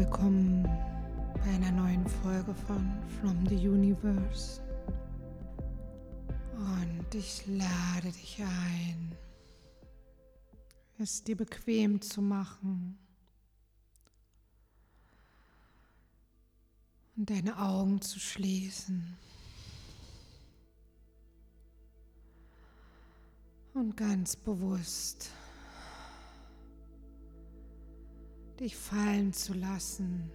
willkommen bei einer neuen Folge von From the Universe. Und ich lade dich ein, es dir bequem zu machen und deine Augen zu schließen. Und ganz bewusst dich fallen zu lassen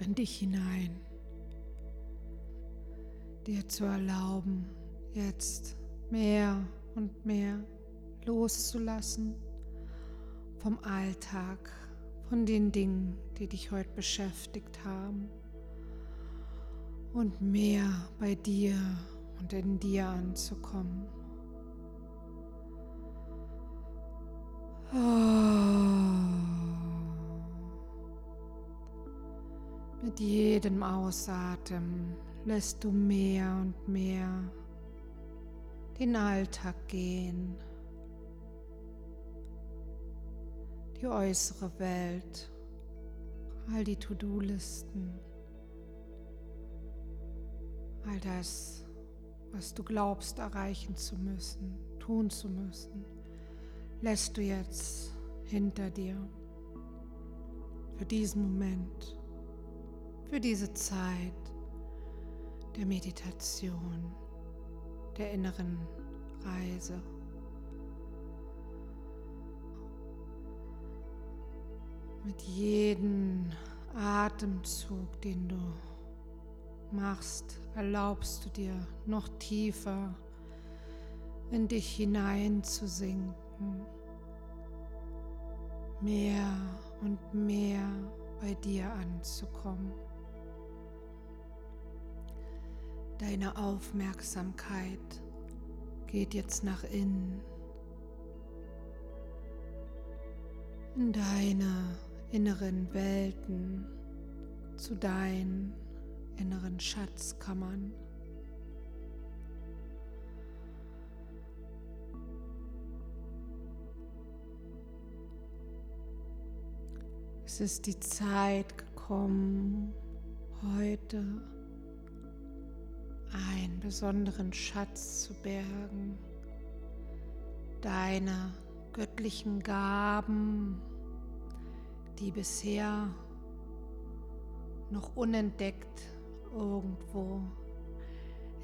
in dich hinein, dir zu erlauben, jetzt mehr und mehr loszulassen vom Alltag, von den Dingen, die dich heute beschäftigt haben und mehr bei dir und in dir anzukommen. Mit jedem Ausatmen lässt du mehr und mehr den Alltag gehen, die äußere Welt, all die To-Do-Listen, all das, was du glaubst erreichen zu müssen, tun zu müssen lässt du jetzt hinter dir für diesen Moment, für diese Zeit der Meditation, der inneren Reise. Mit jedem Atemzug, den du machst, erlaubst du dir noch tiefer in dich hineinzusinken mehr und mehr bei dir anzukommen. Deine Aufmerksamkeit geht jetzt nach innen, in deine inneren Welten, zu deinen inneren Schatzkammern. Es ist die Zeit gekommen, heute einen besonderen Schatz zu bergen, deine göttlichen Gaben, die bisher noch unentdeckt irgendwo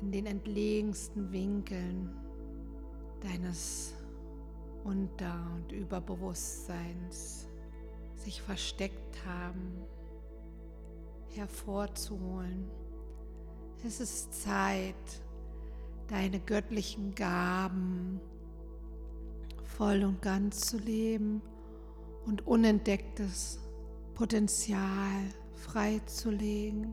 in den entlegensten Winkeln deines Unter- und Überbewusstseins sich versteckt haben, hervorzuholen. Es ist Zeit, deine göttlichen Gaben voll und ganz zu leben und unentdecktes Potenzial freizulegen.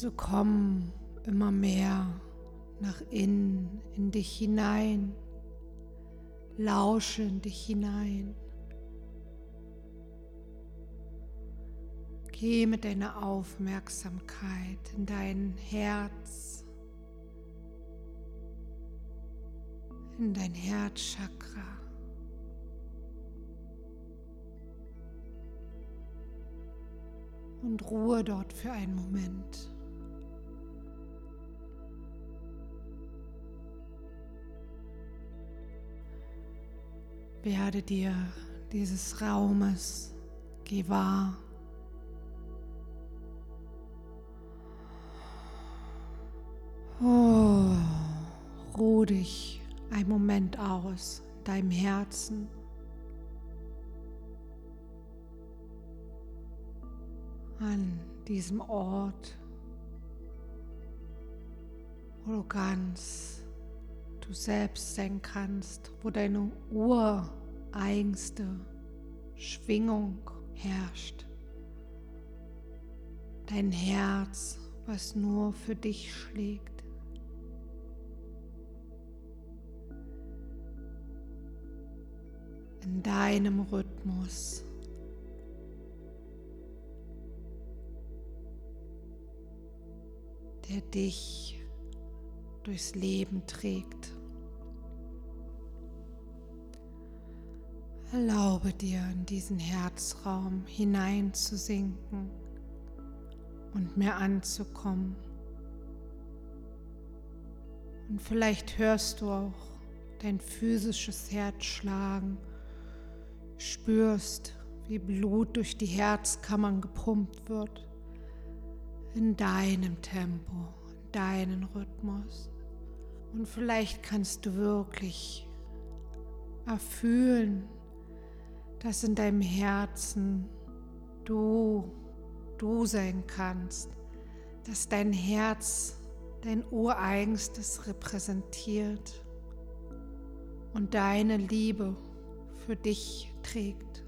Und so komm immer mehr nach innen, in dich hinein. Lausche in dich hinein. Geh mit deiner Aufmerksamkeit in dein Herz, in dein Herzchakra. Und ruhe dort für einen Moment. Werde dir dieses Raumes gewahr. Oh, ruh dich einen Moment aus in deinem Herzen. An diesem Ort, wo du ganz du selbst sein kannst, wo deine ureigenste Schwingung herrscht. Dein Herz, was nur für dich schlägt. in deinem Rhythmus. der dich durchs Leben trägt. Erlaube dir in diesen Herzraum hineinzusinken und mehr anzukommen. Und vielleicht hörst du auch dein physisches Herz schlagen, spürst, wie Blut durch die Herzkammern gepumpt wird, in deinem Tempo, in deinen Rhythmus. Und vielleicht kannst du wirklich erfühlen, dass in deinem Herzen du, du sein kannst, dass dein Herz dein Ureigenstes repräsentiert und deine Liebe für dich trägt.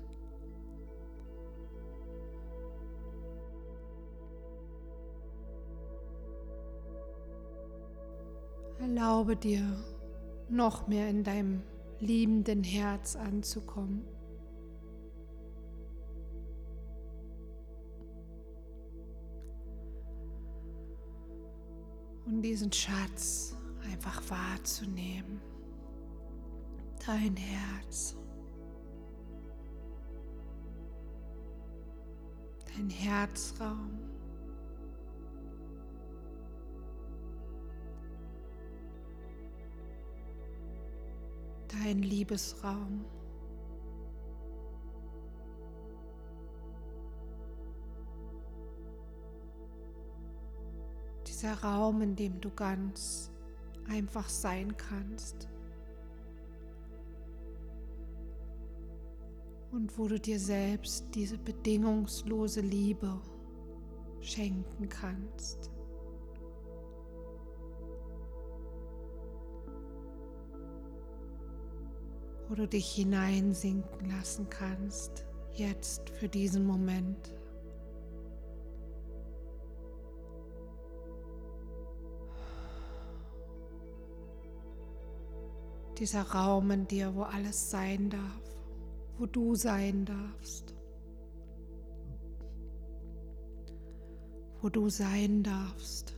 Erlaube dir, noch mehr in deinem liebenden Herz anzukommen. Und diesen Schatz einfach wahrzunehmen. Dein Herz. Dein Herzraum. Dein Liebesraum. Dieser Raum, in dem du ganz einfach sein kannst. Und wo du dir selbst diese bedingungslose Liebe schenken kannst. Wo du dich hineinsinken lassen kannst, jetzt für diesen Moment. Dieser Raum in dir, wo alles sein darf, wo du sein darfst, wo du sein darfst,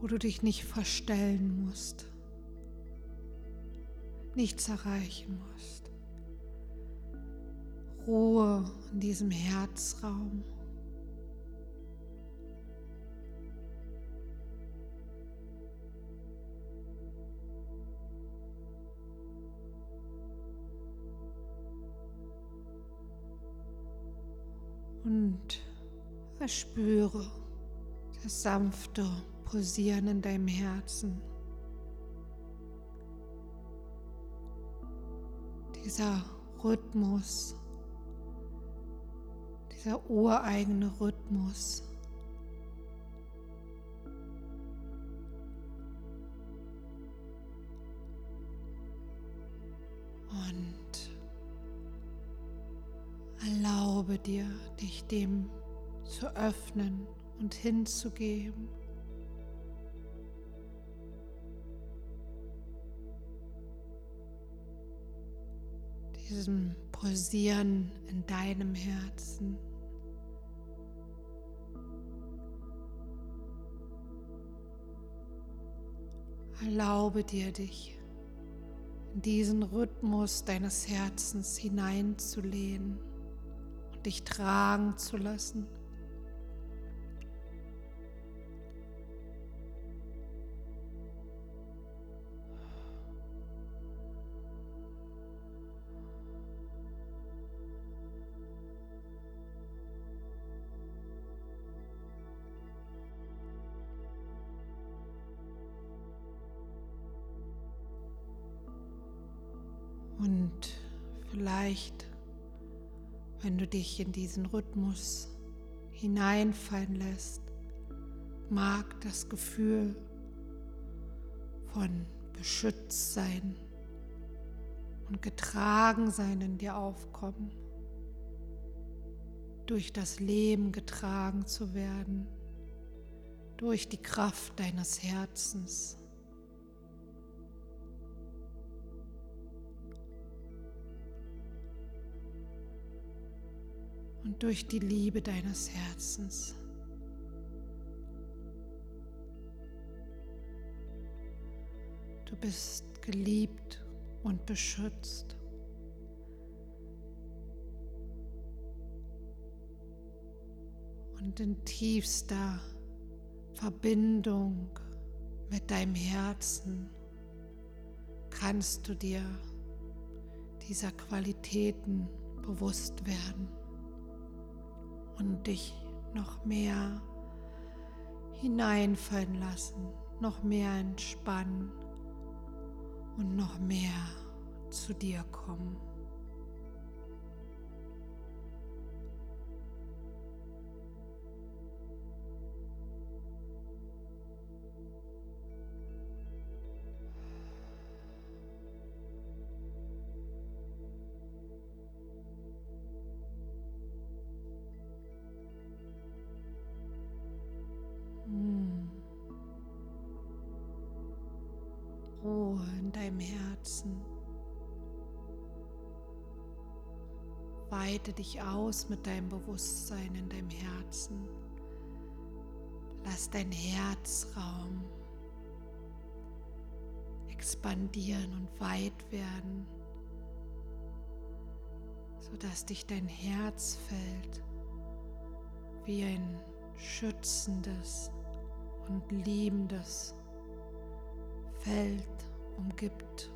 wo du dich nicht verstellen musst, nichts erreichen musst. Ruhe in diesem Herzraum. Und erspüre das sanfte Pulsieren in deinem Herzen. Dieser Rhythmus, dieser ureigene Rhythmus. Erlaube dir, dich dem zu öffnen und hinzugeben. Diesem Pulsieren in deinem Herzen. Erlaube dir, dich in diesen Rhythmus deines Herzens hineinzulehnen dich tragen zu lassen. Und vielleicht wenn du dich in diesen Rhythmus hineinfallen lässt, mag das Gefühl von Beschütztsein und Getragensein in dir aufkommen, durch das Leben getragen zu werden, durch die Kraft deines Herzens. Und durch die Liebe deines Herzens. Du bist geliebt und beschützt. Und in tiefster Verbindung mit deinem Herzen kannst du dir dieser Qualitäten bewusst werden und dich noch mehr hineinfallen lassen, noch mehr entspannen und noch mehr zu dir kommen. Dich aus mit deinem Bewusstsein in deinem Herzen. Lass dein Herzraum expandieren und weit werden, sodass dich dein Herzfeld wie ein schützendes und liebendes Feld umgibt.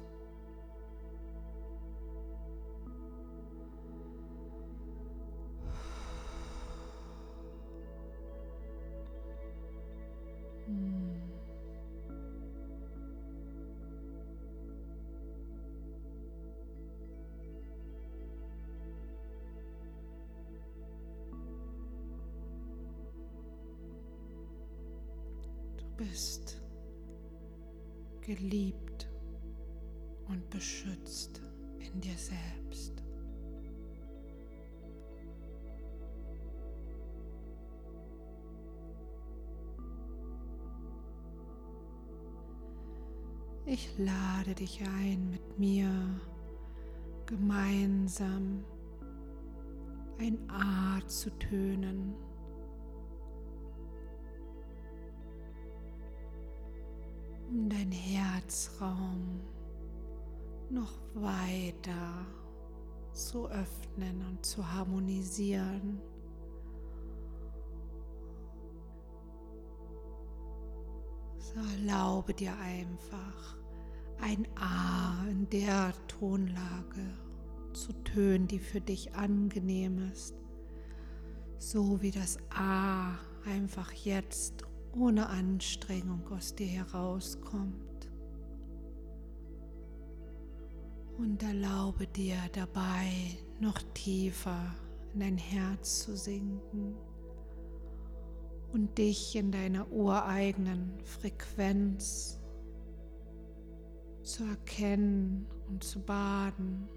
Ich lade dich ein, mit mir gemeinsam ein A zu tönen. um dein Herzraum noch weiter zu öffnen und zu harmonisieren. So erlaube dir einfach ein A in der Tonlage zu tönen, die für dich angenehm ist. So wie das A einfach jetzt ohne Anstrengung aus dir herauskommt. Und erlaube dir dabei noch tiefer in dein Herz zu sinken und dich in deiner ureigenen Frequenz zu erkennen und zu baden.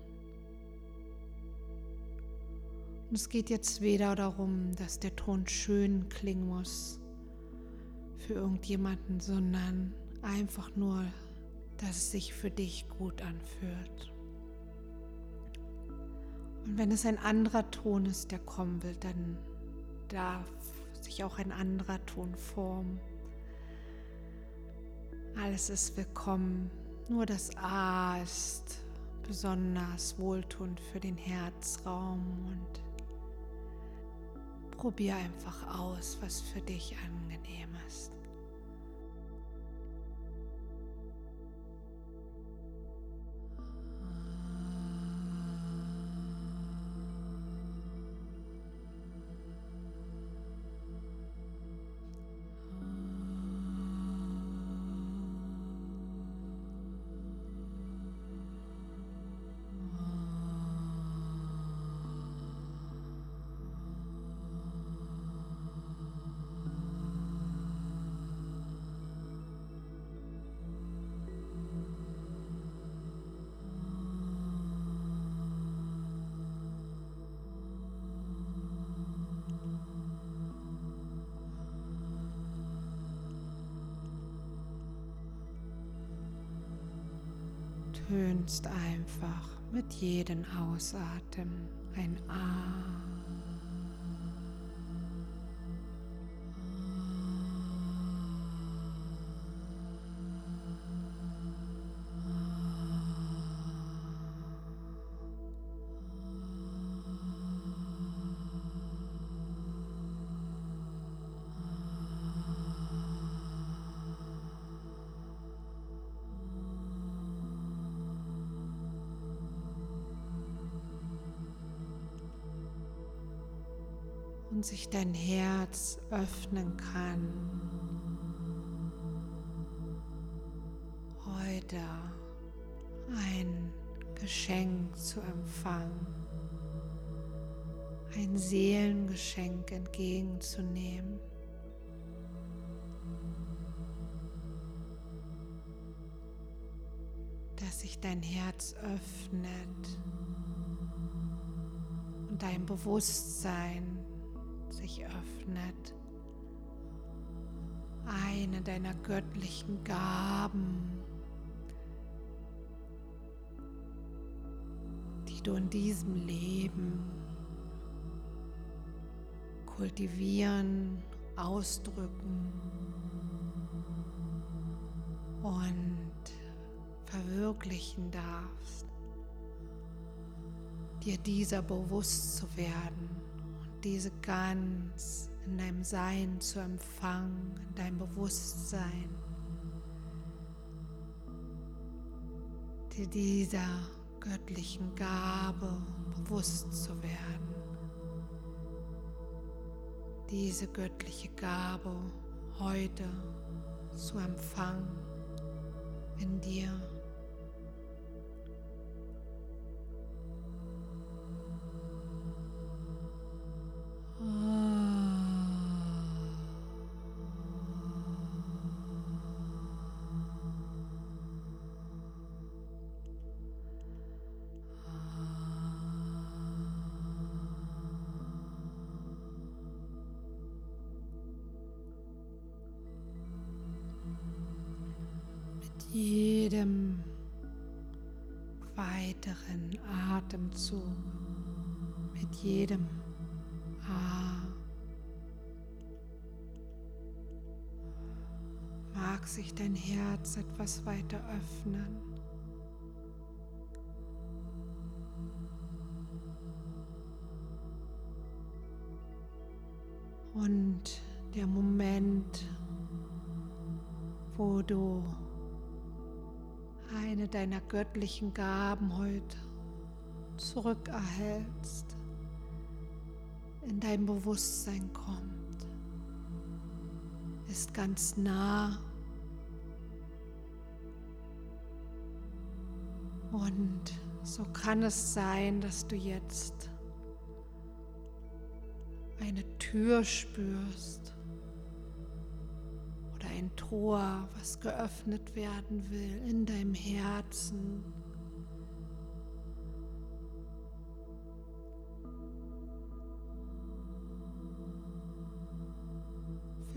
Und es geht jetzt weder darum, dass der Ton schön klingen muss für irgendjemanden, sondern einfach nur, dass es sich für dich gut anfühlt. Und wenn es ein anderer Ton ist, der kommen will, dann darf sich auch ein anderer Ton formen. Alles ist willkommen. Nur das A ist besonders wohltuend für den Herzraum und probier einfach aus, was für dich angenehm ist. Tönst einfach mit jedem Ausatmen ein A. sich dein Herz öffnen kann. Heute ein Geschenk zu empfangen, ein Seelengeschenk entgegenzunehmen. dass sich dein Herz öffnet und dein Bewusstsein sich öffnet. Eine deiner göttlichen Gaben, die du in diesem Leben kultivieren, ausdrücken und verwirklichen darfst, dir dieser bewusst zu werden diese ganz in deinem Sein zu empfangen, in deinem Bewusstsein, dir dieser göttlichen Gabe bewusst zu werden, diese göttliche Gabe heute zu empfangen in dir. Atemzug, mit jedem A mag sich dein Herz etwas weiter öffnen. Und der Moment, wo du eine deiner göttlichen Gaben heute zurückerhältst, in dein Bewusstsein kommt, ist ganz nah und so kann es sein, dass du jetzt eine Tür spürst ein Tor, was geöffnet werden will in deinem Herzen.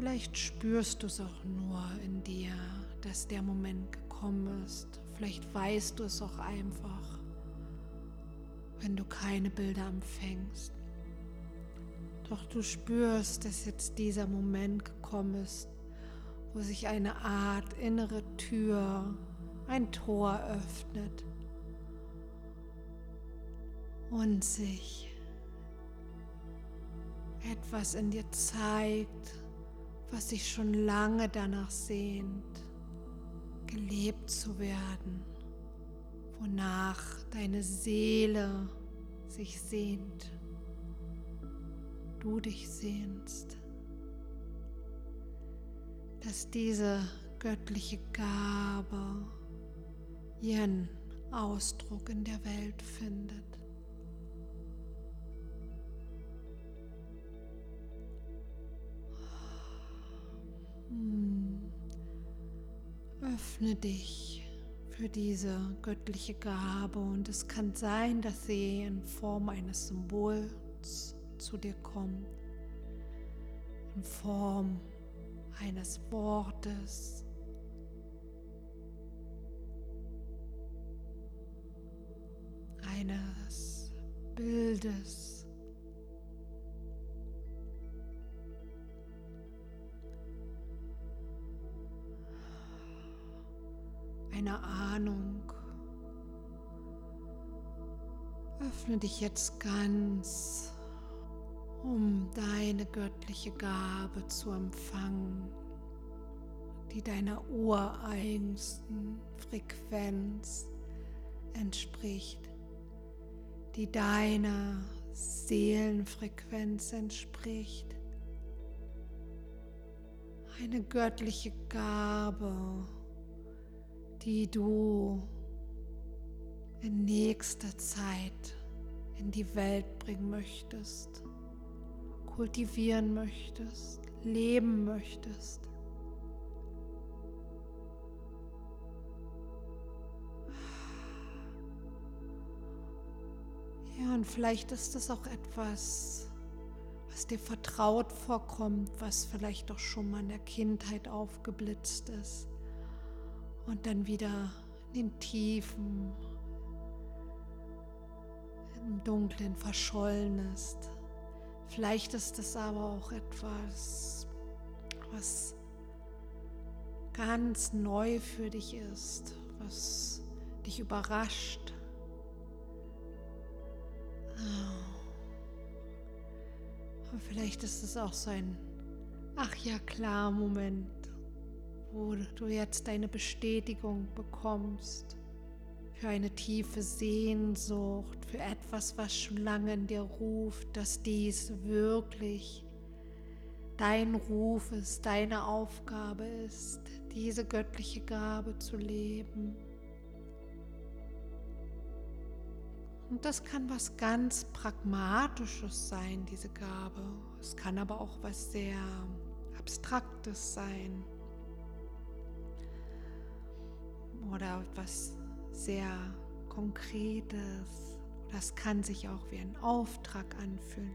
Vielleicht spürst du es auch nur in dir, dass der Moment gekommen ist. Vielleicht weißt du es auch einfach, wenn du keine Bilder empfängst. Doch du spürst, dass jetzt dieser Moment gekommen ist, wo sich eine Art innere Tür, ein Tor öffnet und sich etwas in dir zeigt, was sich schon lange danach sehnt, gelebt zu werden, wonach deine Seele sich sehnt, du dich sehnst dass diese göttliche Gabe ihren Ausdruck in der Welt findet. Öffne dich für diese göttliche Gabe und es kann sein, dass sie in Form eines Symbols zu dir kommt, in Form eines Wortes. eines Bildes. Eine Ahnung. Öffne dich jetzt ganz um deine göttliche Gabe zu empfangen, die deiner ureigensten Frequenz entspricht, die deiner Seelenfrequenz entspricht. Eine göttliche Gabe, die du in nächster Zeit in die Welt bringen möchtest, kultivieren möchtest, leben möchtest. Ja, und vielleicht ist das auch etwas, was dir vertraut vorkommt, was vielleicht auch schon mal in der Kindheit aufgeblitzt ist und dann wieder in den Tiefen, im Dunklen verschollen ist. Vielleicht ist es aber auch etwas, was ganz neu für dich ist, was dich überrascht. Und vielleicht ist es auch so ein Ach ja klar Moment, wo du jetzt deine Bestätigung bekommst für eine tiefe Sehnsucht, für etwas, was schon lange in dir ruft, dass dies wirklich dein Ruf ist, deine Aufgabe ist, diese göttliche Gabe zu leben. Und das kann was ganz Pragmatisches sein, diese Gabe. Es kann aber auch was sehr Abstraktes sein. Oder was sehr Konkretes. Das kann sich auch wie ein Auftrag anfühlen.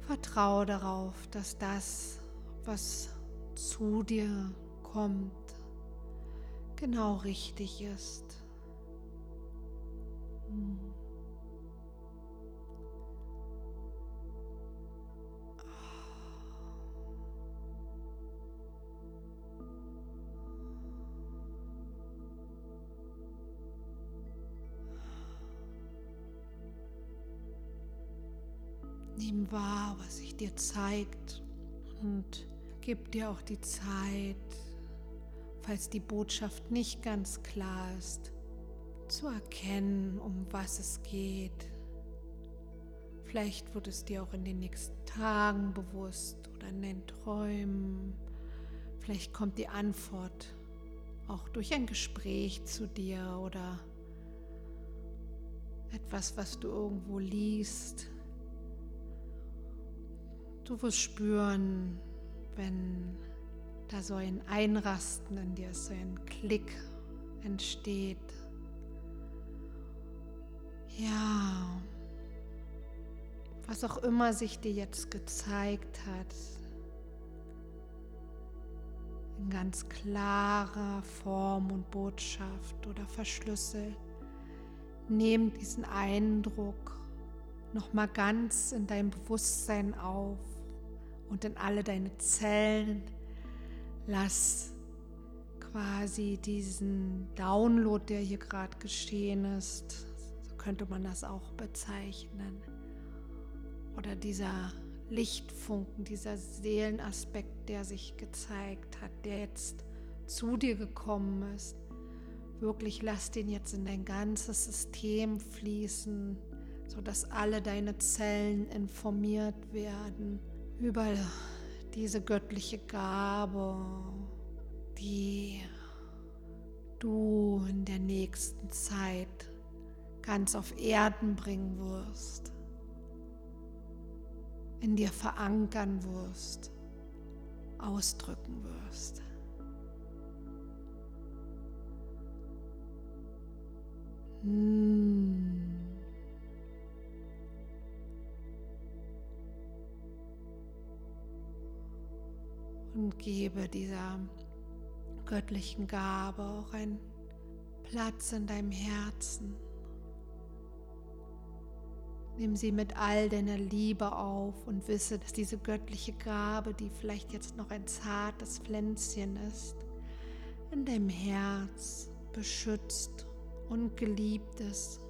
Vertraue darauf, dass das, was zu dir kommt, genau richtig ist. Wahr, was sich dir zeigt und gib dir auch die Zeit, falls die Botschaft nicht ganz klar ist, zu erkennen, um was es geht. Vielleicht wird es dir auch in den nächsten Tagen bewusst oder in den Träumen. Vielleicht kommt die Antwort auch durch ein Gespräch zu dir oder etwas, was du irgendwo liest. Du wirst spüren, wenn da so ein Einrasten in dir, so ein Klick entsteht. Ja, was auch immer sich dir jetzt gezeigt hat, in ganz klarer Form und Botschaft oder verschlüsselt, nimm diesen Eindruck nochmal ganz in dein Bewusstsein auf und in alle deine Zellen. Lass quasi diesen Download, der hier gerade geschehen ist, könnte man das auch bezeichnen. Oder dieser Lichtfunken, dieser Seelenaspekt, der sich gezeigt hat, der jetzt zu dir gekommen ist. Wirklich lass den jetzt in dein ganzes System fließen, sodass alle deine Zellen informiert werden über diese göttliche Gabe, die du in der nächsten Zeit ganz auf Erden bringen wirst, in dir verankern wirst, ausdrücken wirst. Hm. Und gebe dieser göttlichen Gabe auch einen Platz in deinem Herzen. Nimm sie mit all deiner Liebe auf und wisse, dass diese göttliche Gabe, die vielleicht jetzt noch ein zartes Pflänzchen ist, in deinem Herz beschützt und geliebt ist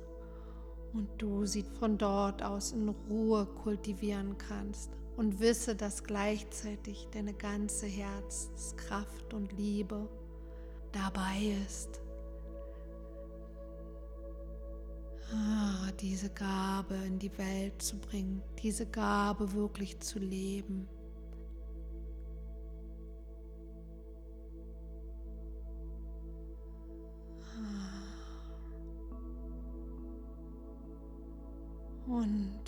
und du sie von dort aus in Ruhe kultivieren kannst und wisse, dass gleichzeitig deine ganze Herzenskraft und Liebe dabei ist Ah, diese Gabe in die Welt zu bringen, diese Gabe wirklich zu leben. Und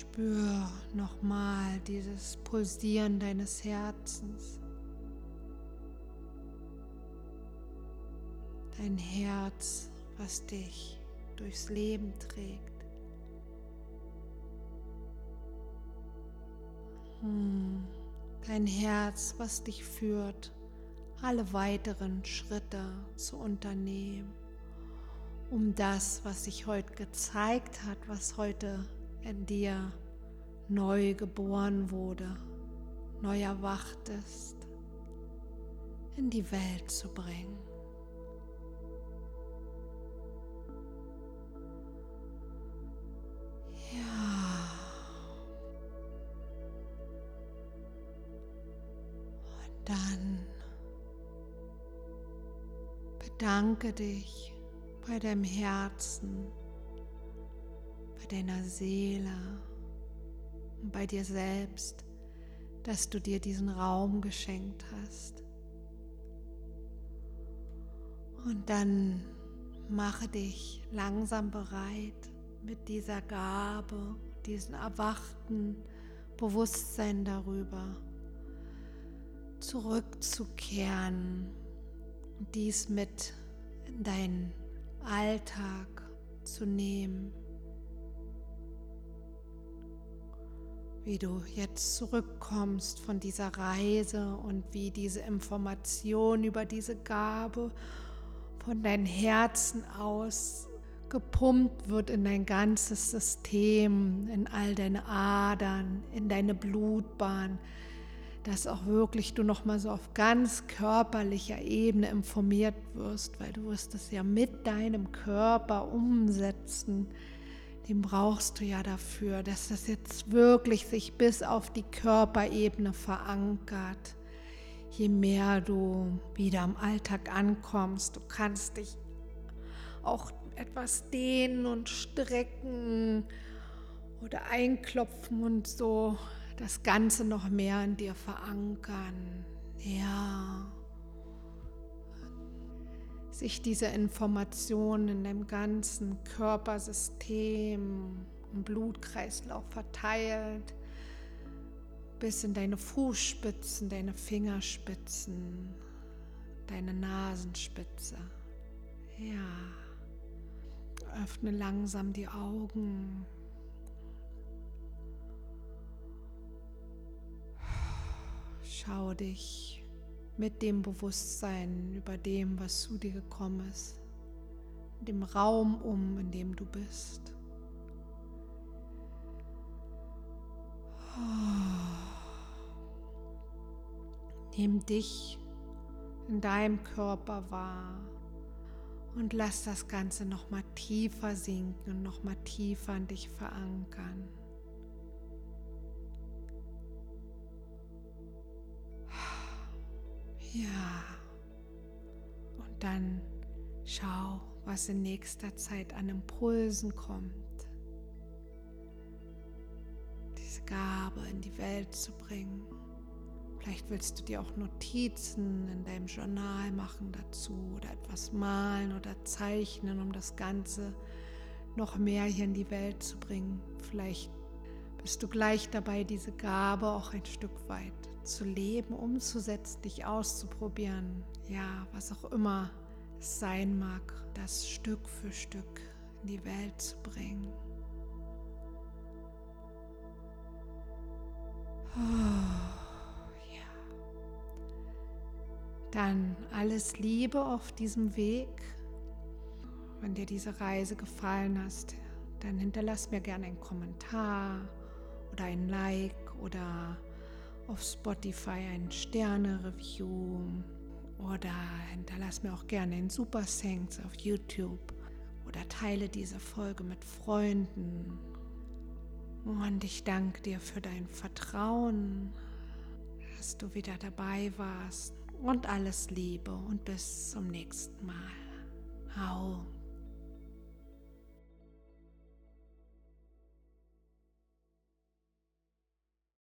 spür nochmal dieses Pulsieren deines Herzens. Dein Herz, was dich durchs Leben trägt. Hm. Dein Herz, was dich führt, alle weiteren Schritte zu unternehmen um das, was sich heute gezeigt hat, was heute in dir neu geboren wurde, neu erwacht ist, in die Welt zu bringen. Dann bedanke dich bei deinem Herzen, bei deiner Seele und bei dir selbst, dass du dir diesen Raum geschenkt hast. Und dann mache dich langsam bereit mit dieser Gabe, diesem erwachten Bewusstsein darüber, zurückzukehren und dies mit in dein Alltag zu nehmen. Wie du jetzt zurückkommst von dieser Reise und wie diese Information über diese Gabe von deinem Herzen aus gepumpt wird in dein ganzes System, in all deine Adern, in deine Blutbahn, dass auch wirklich du noch mal so auf ganz körperlicher Ebene informiert wirst, weil du wirst es ja mit deinem Körper umsetzen. Den brauchst du ja dafür, dass das jetzt wirklich sich bis auf die Körperebene verankert. Je mehr du wieder im Alltag ankommst, du kannst dich auch etwas dehnen und strecken oder einklopfen und so das Ganze noch mehr in dir verankern. Ja. Sich diese Informationen in deinem ganzen Körpersystem und Blutkreislauf verteilt, bis in deine Fußspitzen, deine Fingerspitzen, deine Nasenspitze. Ja. Öffne langsam die Augen. Schau dich mit dem Bewusstsein über dem, was zu dir gekommen ist, dem Raum um, in dem du bist. Nimm dich in deinem Körper wahr und lass das Ganze noch mal tiefer sinken und noch mal tiefer in dich verankern. Ja. Und dann schau, was in nächster Zeit an Impulsen kommt. Diese Gabe in die Welt zu bringen. Vielleicht willst du dir auch Notizen in deinem Journal machen dazu oder etwas malen oder zeichnen, um das Ganze noch mehr hier in die Welt zu bringen. Vielleicht bist du gleich dabei, diese Gabe auch ein Stück weit zu leben, umzusetzen, dich auszuprobieren, ja, was auch immer es sein mag, das Stück für Stück in die Welt zu bringen. Oh, ja. Dann alles Liebe auf diesem Weg. Wenn dir diese Reise gefallen hast, dann hinterlass mir gerne einen Kommentar oder ein Like oder auf Spotify ein Sterne-Review oder hinterlass mir auch gerne ein Super Thanks auf YouTube oder teile diese Folge mit Freunden. Und ich danke dir für dein Vertrauen, dass du wieder dabei warst und alles Liebe und bis zum nächsten Mal. Au.